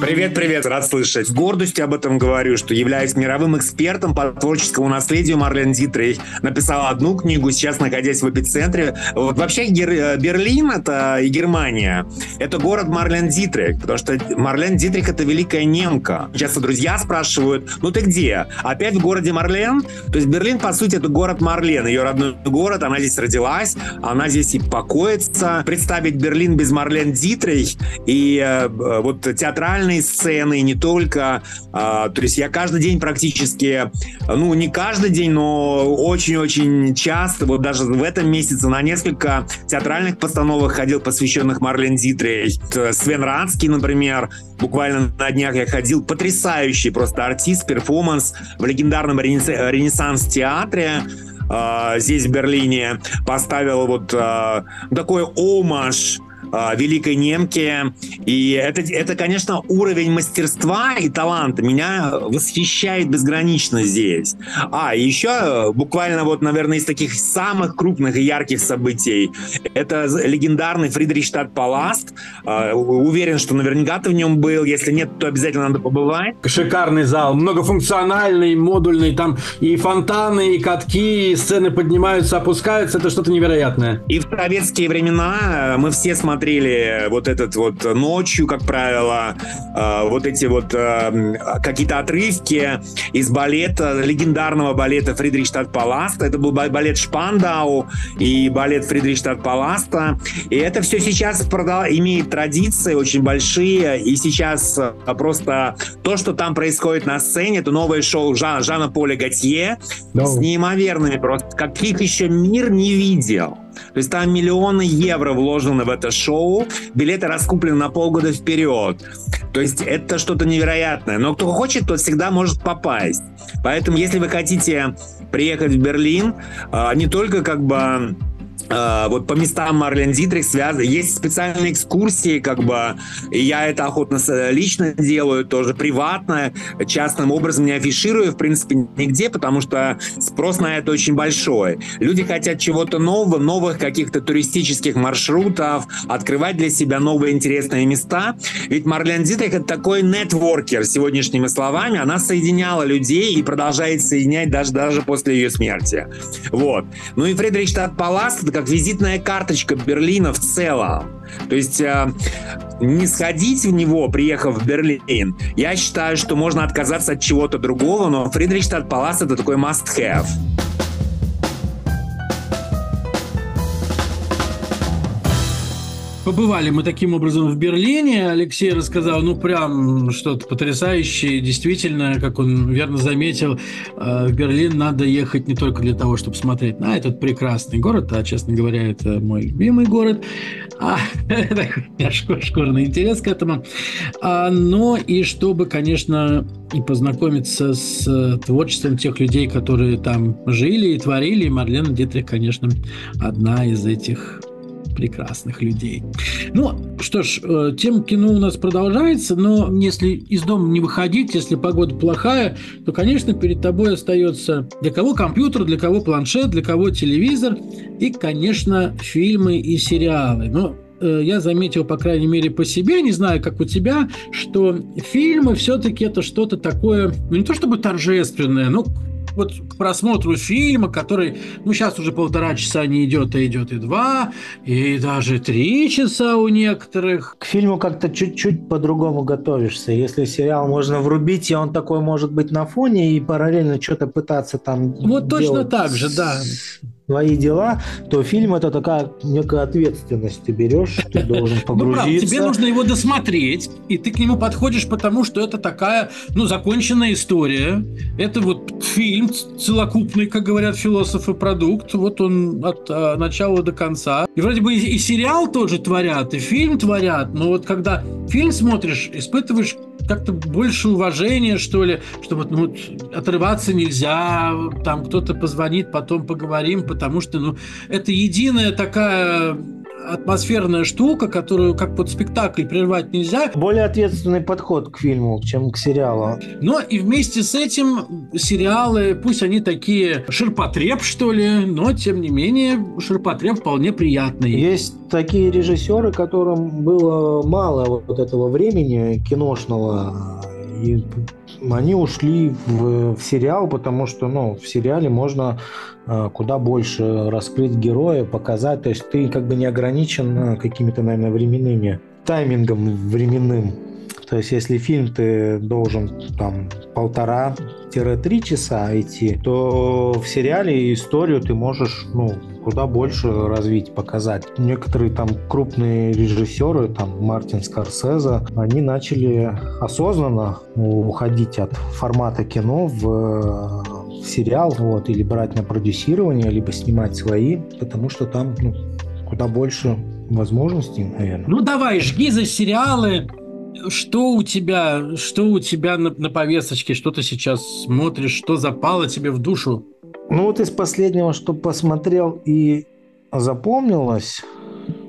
Привет, привет, рад слышать. С гордостью об этом говорю, что являюсь мировым экспертом по творческому наследию Марлен Дитрей. Написала одну книгу, сейчас находясь в эпицентре. Вот вообще Гер... Э, Берлин это и Германия. Это город Марлен Дитрих, потому что Марлен Дитрих это великая немка. Часто друзья спрашивают, ну ты где? Опять в городе Марлен? То есть Берлин, по сути, это город Марлен, ее родной город, она здесь родилась, она здесь и покоится. Представить Берлин без Марлен Дитрих и э, вот театральный театральные сцены, не только. А, то есть я каждый день практически, ну, не каждый день, но очень-очень часто, вот даже в этом месяце на несколько театральных постановок ходил, посвященных Марлен Дитрей. Свен Ранский, например, буквально на днях я ходил. Потрясающий просто артист, перформанс в легендарном Ренессанс-театре Uh, здесь, в Берлине, поставил вот uh, такой омаж э, великой немки. И это, это, конечно, уровень мастерства и таланта меня восхищает безгранично здесь. А, еще э, буквально вот, наверное, из таких самых крупных и ярких событий это легендарный Фридрихштадт Паласт. Э, уверен, что наверняка ты в нем был. Если нет, то обязательно надо побывать. Шикарный зал, многофункциональный, модульный, там и фонтаны, и катки, и сцены поднимаются, опускаются, это что-то невероятное. И в советские времена мы все смотрели смотрели вот этот вот ночью, как правило, э, вот эти вот э, какие-то отрывки из балета, легендарного балета Фридрихштадт Паласта. Это был балет Шпандау и балет Фридрихштадт Паласта. И это все сейчас продал, имеет традиции очень большие. И сейчас просто то, что там происходит на сцене, это новое шоу Жана, Жана Поля Готье no. с неимоверными просто, каких еще мир не видел. То есть там миллионы евро вложены в это шоу, билеты раскуплены на полгода вперед. То есть это что-то невероятное. Но кто хочет, тот всегда может попасть. Поэтому если вы хотите приехать в Берлин, а, не только как бы вот по местам Марлен Дитрих связаны. Есть специальные экскурсии, как бы, и я это охотно лично делаю, тоже приватно, частным образом не афиширую, в принципе, нигде, потому что спрос на это очень большой. Люди хотят чего-то нового, новых каких-то туристических маршрутов, открывать для себя новые интересные места. Ведь Марлен Дитрих — это такой нетворкер, сегодняшними словами. Она соединяла людей и продолжает соединять даже, даже после ее смерти. Вот. Ну и Фредерикштадт Палас — это как визитная карточка Берлина в целом. То есть э, не сходить в него, приехав в Берлин, я считаю, что можно отказаться от чего-то другого, но Фридрихштадт Палас это такой must-have. Побывали мы таким образом в Берлине. Алексей рассказал, ну, прям что-то потрясающее. Действительно, как он верно заметил, э, в Берлин надо ехать не только для того, чтобы смотреть на этот прекрасный город, а, честно говоря, это мой любимый город. А, шкурный интерес к этому. А, но и чтобы, конечно, и познакомиться с творчеством тех людей, которые там жили и творили. И Марлена Дитрих, конечно, одна из этих прекрасных людей. Ну, что ж, э, тем кино у нас продолжается, но если из дома не выходить, если погода плохая, то, конечно, перед тобой остается для кого компьютер, для кого планшет, для кого телевизор и, конечно, фильмы и сериалы. Но э, я заметил, по крайней мере, по себе, не знаю, как у тебя, что фильмы все-таки это что-то такое, ну не то чтобы торжественное, но вот к просмотру фильма, который, ну, сейчас уже полтора часа не идет, а идет и два, и даже три часа у некоторых. К фильму как-то чуть-чуть по-другому готовишься. Если сериал можно врубить, и он такой может быть на фоне, и параллельно что-то пытаться там Вот точно так же, да твои дела, то фильм это такая некая ответственность. Ты берешь, ты должен погрузиться. Ну, тебе нужно его досмотреть, и ты к нему подходишь, потому что это такая, ну, законченная история. Это вот фильм целокупный, как говорят философы, продукт. Вот он от а, начала до конца. И вроде бы и, и сериал тоже творят, и фильм творят, но вот когда фильм смотришь, испытываешь как-то больше уважения, что ли, что вот ну, отрываться нельзя, там кто-то позвонит, потом поговорим, потому что ну, это единая такая атмосферная штука, которую как под спектакль прервать нельзя. Более ответственный подход к фильму, чем к сериалу. Но и вместе с этим сериалы, пусть они такие ширпотреб, что ли, но тем не менее ширпотреб вполне приятный. Есть такие режиссеры, которым было мало вот этого времени киношного, и они ушли в, в сериал, потому что ну, в сериале можно э, куда больше раскрыть героя, показать. То есть ты как бы не ограничен какими-то, наверное, временными, таймингом временным. То есть если фильм ты должен там полтора-три часа идти, то в сериале историю ты можешь ну, куда больше развить, показать. Некоторые там крупные режиссеры, там Мартин Скорсезе, они начали осознанно уходить от формата кино в, в сериал, вот, или брать на продюсирование, либо снимать свои, потому что там ну, куда больше возможностей, наверное. Ну давай, жги за сериалы, что у тебя, что у тебя на, на повесточке, что ты сейчас смотришь, что запало тебе в душу? Ну вот из последнего, что посмотрел и запомнилось,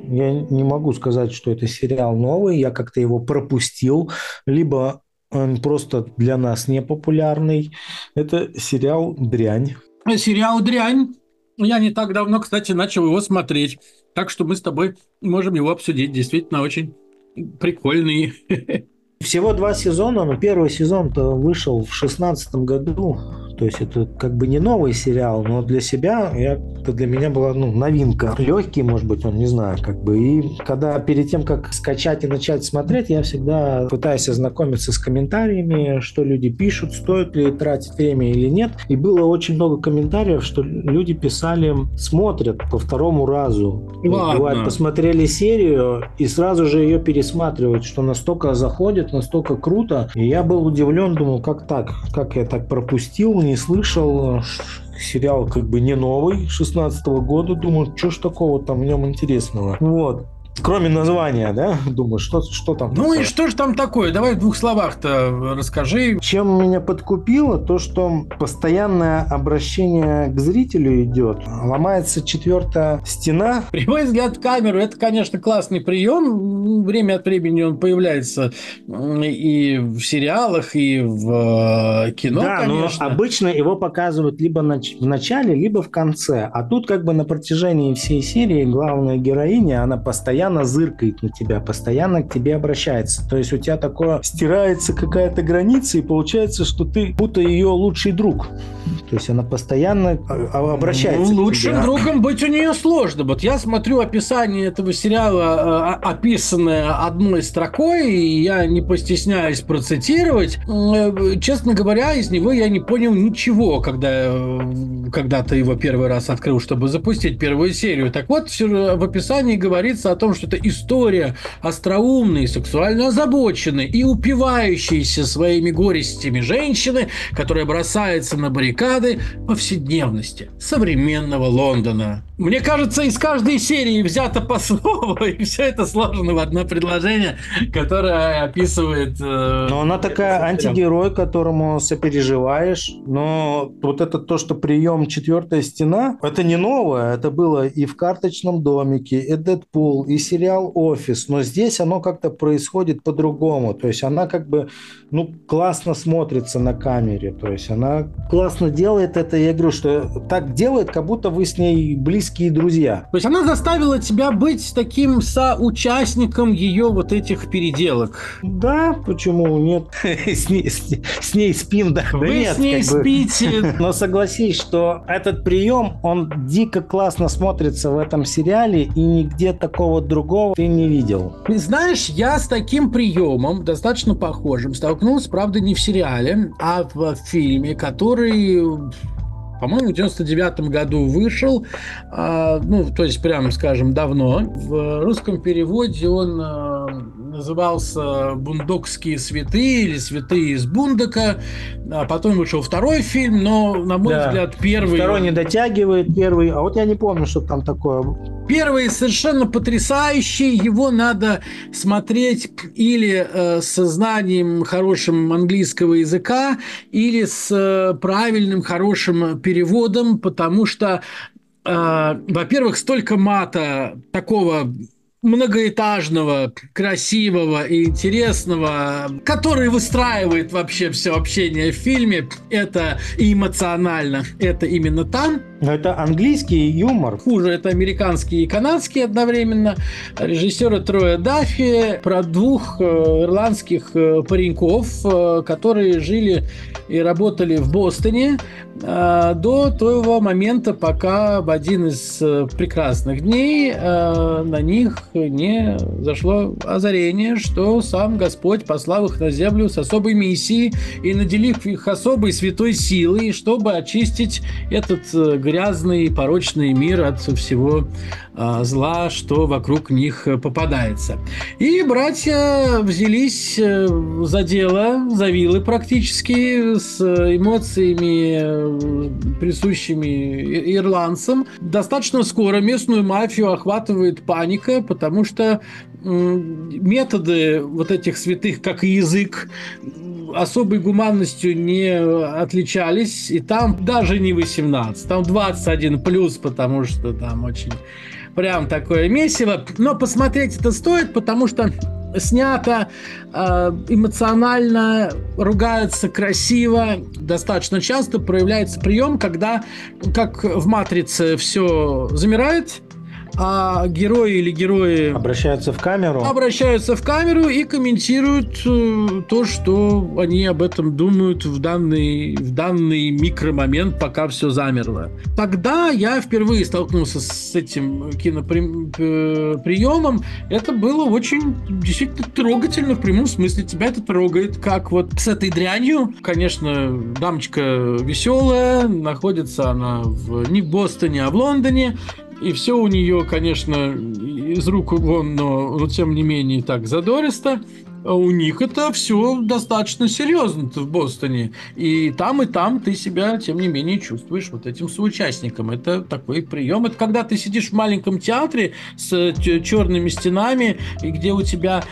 я не могу сказать, что это сериал новый, я как-то его пропустил, либо он просто для нас не популярный. Это сериал «Дрянь». Сериал «Дрянь». Я не так давно, кстати, начал его смотреть. Так что мы с тобой можем его обсудить. Действительно, очень прикольный. Всего два сезона, но первый сезон-то вышел в шестнадцатом году. То есть это как бы не новый сериал, но для себя я, это для меня была ну, новинка. Легкий, может быть, он, не знаю, как бы. И когда перед тем, как скачать и начать смотреть, я всегда пытаюсь ознакомиться с комментариями, что люди пишут, стоит ли тратить время или нет. И было очень много комментариев, что люди писали, смотрят по второму разу. Ладно. Бывает, посмотрели серию и сразу же ее пересматривают, что настолько заходит, настолько круто. И я был удивлен, думал, как так? Как я так пропустил, не слышал? Сериал как бы не новый, 16 года. Думаю, что ж такого там в нем интересного? Вот. Кроме названия, да? Думаю, что, что там Ну такое? и что же там такое? Давай в двух словах-то расскажи. Чем меня подкупило, то, что постоянное обращение к зрителю идет. Ломается четвертая стена. Прямой взгляд в камеру – это, конечно, классный прием. Время от времени он появляется и в сериалах, и в э, кино, да, конечно. но обычно его показывают либо в начале, либо в конце. А тут как бы на протяжении всей серии главная героиня, она постоянно зыркает на тебя, постоянно к тебе обращается. То есть у тебя такое стирается какая-то граница, и получается, что ты будто ее лучший друг. То есть она постоянно а, а, обращается. Ну, к лучшим тебе. другом быть у нее сложно. Вот я смотрю описание этого сериала, э, описанное одной строкой, и я не постесняюсь процитировать. Э, Честно говоря, из него я не понял ничего, когда э, когда-то его первый раз открыл, чтобы запустить первую серию. Так вот, в описании говорится о том, что это история остроумной, сексуально озабоченной и упивающейся своими горестями женщины, которая бросается на баррикады повседневности современного Лондона. Мне кажется, из каждой серии взято по слову, и все это сложено в одно предложение, которое описывает... э, Но она такая антигерой, которому сопереживаешь. Но вот это то, что прием четвертая стена, это не новое. Это было и в карточном домике, и Дэдпул, и сериал Офис. Но здесь оно как-то происходит по-другому. То есть она как бы ну, классно смотрится на камере. То есть она классно делает это. Я говорю, что так делает, как будто вы с ней близкие друзья. То есть она заставила тебя быть таким соучастником ее вот этих переделок. Да, почему нет? С ней, с- с ней спим, да. Да Вы нет, с ней как бы- спите. Но согласись, что этот прием, он дико классно смотрится в этом сериале, и нигде такого другого ты не видел. Ты Знаешь, я с таким приемом, достаточно похожим, столкнулся, правда, не в сериале, а в фильме, который по-моему, в 99 году вышел, а, ну, то есть, прямо скажем, давно. В русском переводе он а, назывался «Бундокские святые» или «Святые из Бундока». А потом вышел второй фильм, но, на мой Да. взгляд, первый... Второй не дотягивает, первый... А вот я не помню, что там такое. Первый совершенно потрясающий, его надо смотреть или э, с знанием хорошим английского языка, или с э, правильным хорошим переводом, потому что, э, во-первых, столько мата такого многоэтажного, красивого и интересного, который выстраивает вообще все общение в фильме, это эмоционально, это именно там, Это английский юмор. хуже это американский и канадский одновременно. Режиссера Троя Даффи про двух э, ирландских э, пареньков, э, которые жили и работали в Бостоне до того момента, пока в один из прекрасных дней на них не зашло озарение, что сам Господь послал их на землю с особой миссией и наделив их особой святой силой, чтобы очистить этот э, грязный, порочный мир от всего а, зла, что вокруг них попадается. И братья взялись э, за дело, за вилы практически, с эмоциями, э, присущими ирландцам. Достаточно скоро местную мафию охватывает паника, потому что методы вот этих святых, как и язык, особой гуманностью не отличались, и там даже не 18, там 21 плюс, потому что там очень прям такое месиво. Но посмотреть это стоит, потому что снято э, эмоционально, ругаются красиво. Достаточно часто проявляется прием, когда, как в «Матрице», все замирает, а герои или герои Обращаются в камеру. обращаются в камеру и комментируют э, то, что они об этом думают в данный, в данный микромомент, пока все замерло. Тогда я впервые столкнулся с этим киноприемом. Это было очень действительно трогательно в прямом смысле. Тебя это трогает, как вот с этой дрянью. Конечно, дамочка веселая, находится она в, не в Бостоне, а в Лондоне. И все у нее, конечно, из рук вон, но, но тем не менее так задористо. А у них это все достаточно серьезно в Бостоне. И там, и там ты себя, тем не менее, чувствуешь вот этим соучастником. Это такой прием. Это когда ты сидишь в маленьком театре с черными стенами, и где у тебя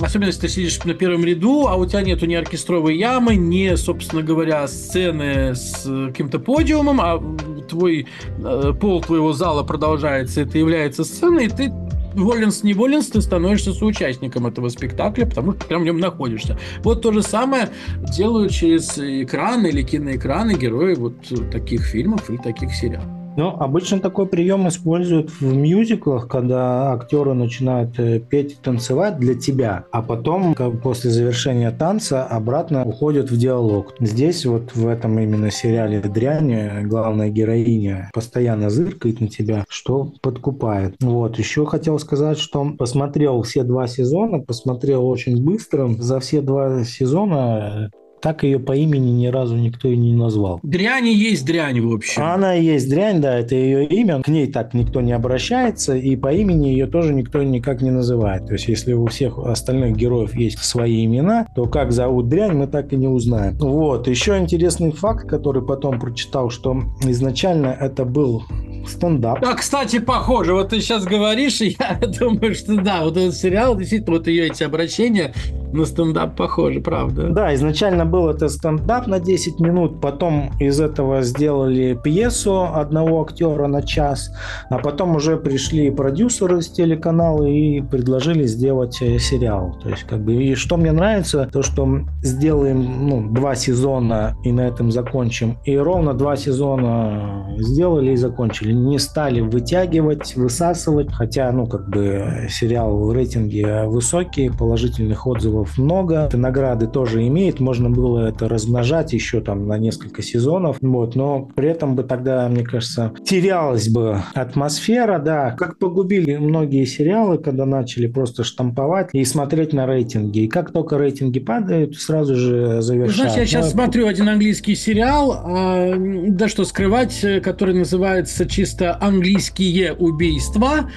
Особенно, если ты сидишь на первом ряду, а у тебя нету ни оркестровой ямы, ни, собственно говоря, сцены с э, каким-то подиумом, а твой э, пол твоего зала продолжается, это является сценой, и ты воленс не воленс, ты становишься соучастником этого спектакля, потому что прям в нем находишься. Вот то же самое делают через экраны или киноэкраны герои вот таких фильмов и таких сериалов. Ну, обычно такой прием используют в мюзиклах, когда актеры начинают э, петь и танцевать для тебя, а потом как после завершения танца обратно уходят в диалог. Здесь вот в этом именно сериале «Дрянь» главная героиня постоянно зыркает на тебя, что подкупает. Вот. Еще хотел сказать, что посмотрел все два сезона, посмотрел очень быстро. За все два сезона так ее по имени ни разу никто и не назвал. Дрянь и есть дрянь, в общем. Она и есть дрянь, да, это ее имя. К ней так никто не обращается, и по имени ее тоже никто никак не называет. То есть, если у всех остальных героев есть свои имена, то как зовут дрянь, мы так и не узнаем. Вот. Еще интересный факт, который потом прочитал, что изначально это был стендап. А, кстати, похоже. Вот ты сейчас говоришь, и я думаю, что да, вот этот сериал, действительно, вот ее эти обращения на стендап похожи, правда. Да, изначально был это стендап на 10 минут, потом из этого сделали пьесу одного актера на час, а потом уже пришли продюсеры с телеканала и предложили сделать э, сериал. То есть, как бы, и что мне нравится, то, что сделаем ну, два сезона и на этом закончим, и ровно два сезона сделали и закончили. Не стали вытягивать, высасывать, хотя, ну, как бы, сериал в рейтинге высокий, положительных отзывов много, награды тоже имеет, можно было это размножать еще там на несколько сезонов, вот, но при этом бы тогда, мне кажется, терялась бы атмосфера, да, как погубили многие сериалы, когда начали просто штамповать и смотреть на рейтинги, и как только рейтинги падают, сразу же завершают. Знаешь, я сейчас Ну, смотрю один английский сериал, а, да что скрывать, э, который называется чисто «Английские убийства».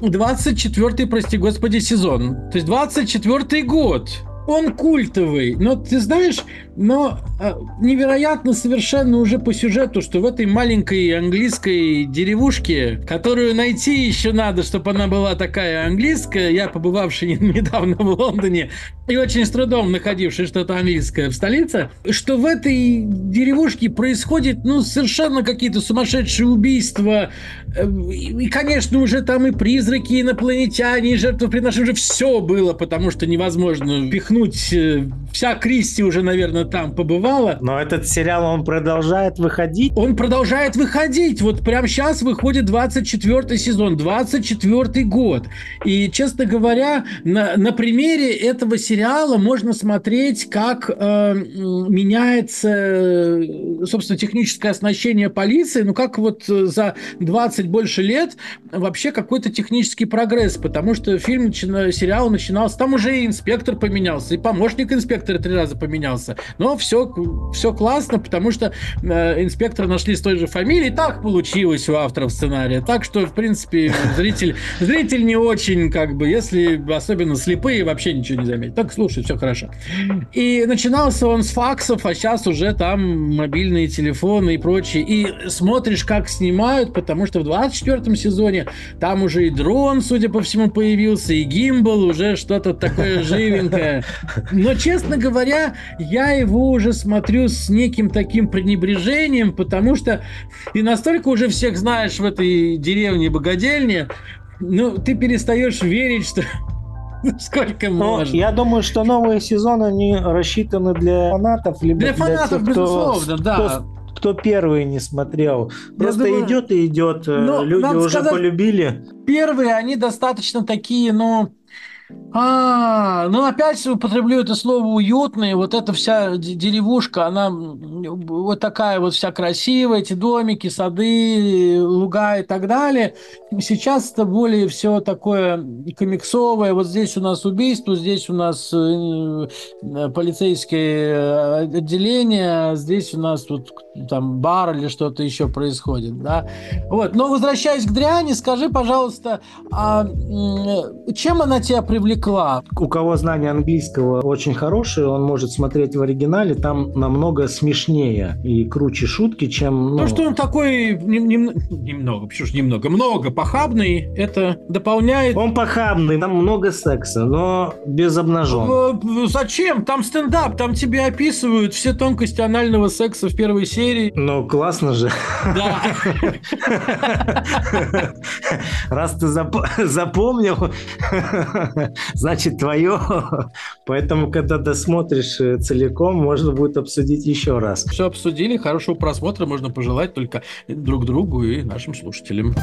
24-й, прости господи, сезон. То есть 24-й год. Он культовый, но ты знаешь, но э, невероятно совершенно уже по сюжету, что в этой маленькой английской деревушке, которую найти еще надо, чтобы она была такая английская, я побывавший недавно в Лондоне и очень с трудом находивший что-то английское в столице, что в этой деревушке происходит, ну, совершенно какие-то сумасшедшие убийства, Э, и, конечно, уже там и призраки, и инопланетяне, и жертвоприношения, уже все было, потому что невозможно пихнуть. Э, Вся Кристи уже, наверное, там побывала. Но этот сериал, он продолжает выходить. Он продолжает выходить. Вот прямо сейчас выходит 24 сезон, 24 год. И, честно говоря, на, на примере этого сериала можно смотреть, как э, меняется, э, собственно, техническое оснащение полиции. Ну, как вот э, за 20 больше лет вообще какой-то технический прогресс. Потому что фильм, сериал начинался, там уже и инспектор поменялся, и помощник инспектора три раза поменялся. Но все, все классно, потому что э, инспектора нашли с той же фамилией. Так получилось у авторов сценария. Так что, в принципе, зритель, зритель не очень, как бы, если особенно слепые, вообще ничего не заметят. Так, слушай, все хорошо. И начинался он с факсов, а сейчас уже там мобильные телефоны и прочее. И смотришь, как снимают, потому что в 24 сезоне там уже и дрон, судя по всему, появился, и гимбал, уже что-то такое живенькое. Но, честно говоря, я его уже смотрю с неким таким пренебрежением, потому что ты настолько уже всех знаешь в этой деревне богадельне, ну, ты перестаешь верить, что сколько Но можно. я думаю, что новые сезоны, они рассчитаны для фанатов, либо Для фанатов, тех, кто- безусловно, да. кто- кто первый не смотрел. Просто думаю, идет и идет. э, ну, Люди уже сказать- полюбили. Первые, они достаточно такие, ну... А, ну опять употреблю это слово уютные. Вот эта вся деревушка, она вот такая вот вся красивая, эти домики, сады, луга и так далее. Сейчас это более все такое комиксовое. Вот здесь у нас убийство, здесь у нас э, э, полицейское э, отделение, а здесь у нас вот там бар или что-то еще происходит, да. Вот. Но возвращаясь к дряни, скажи, пожалуйста, а чем она тебя привлекла? У кого знание английского очень хорошее, он может смотреть в оригинале, там намного смешнее и круче шутки, чем... Ну, ну, что он такой нем- нем- немного, почему ж немного, много похабный, это дополняет... Он похабный, там много секса, но без обнажен. Э, Зачем? Там стендап, там тебе описывают все тонкости анального секса в первой серии. Ну, классно же. Да. Раз ты зап- запомнил, значит, твое. Поэтому, когда досмотришь э, целиком, можно будет обсудить еще раз. Все обсудили, хорошего просмотра можно пожелать только друг другу и нашим слушателям.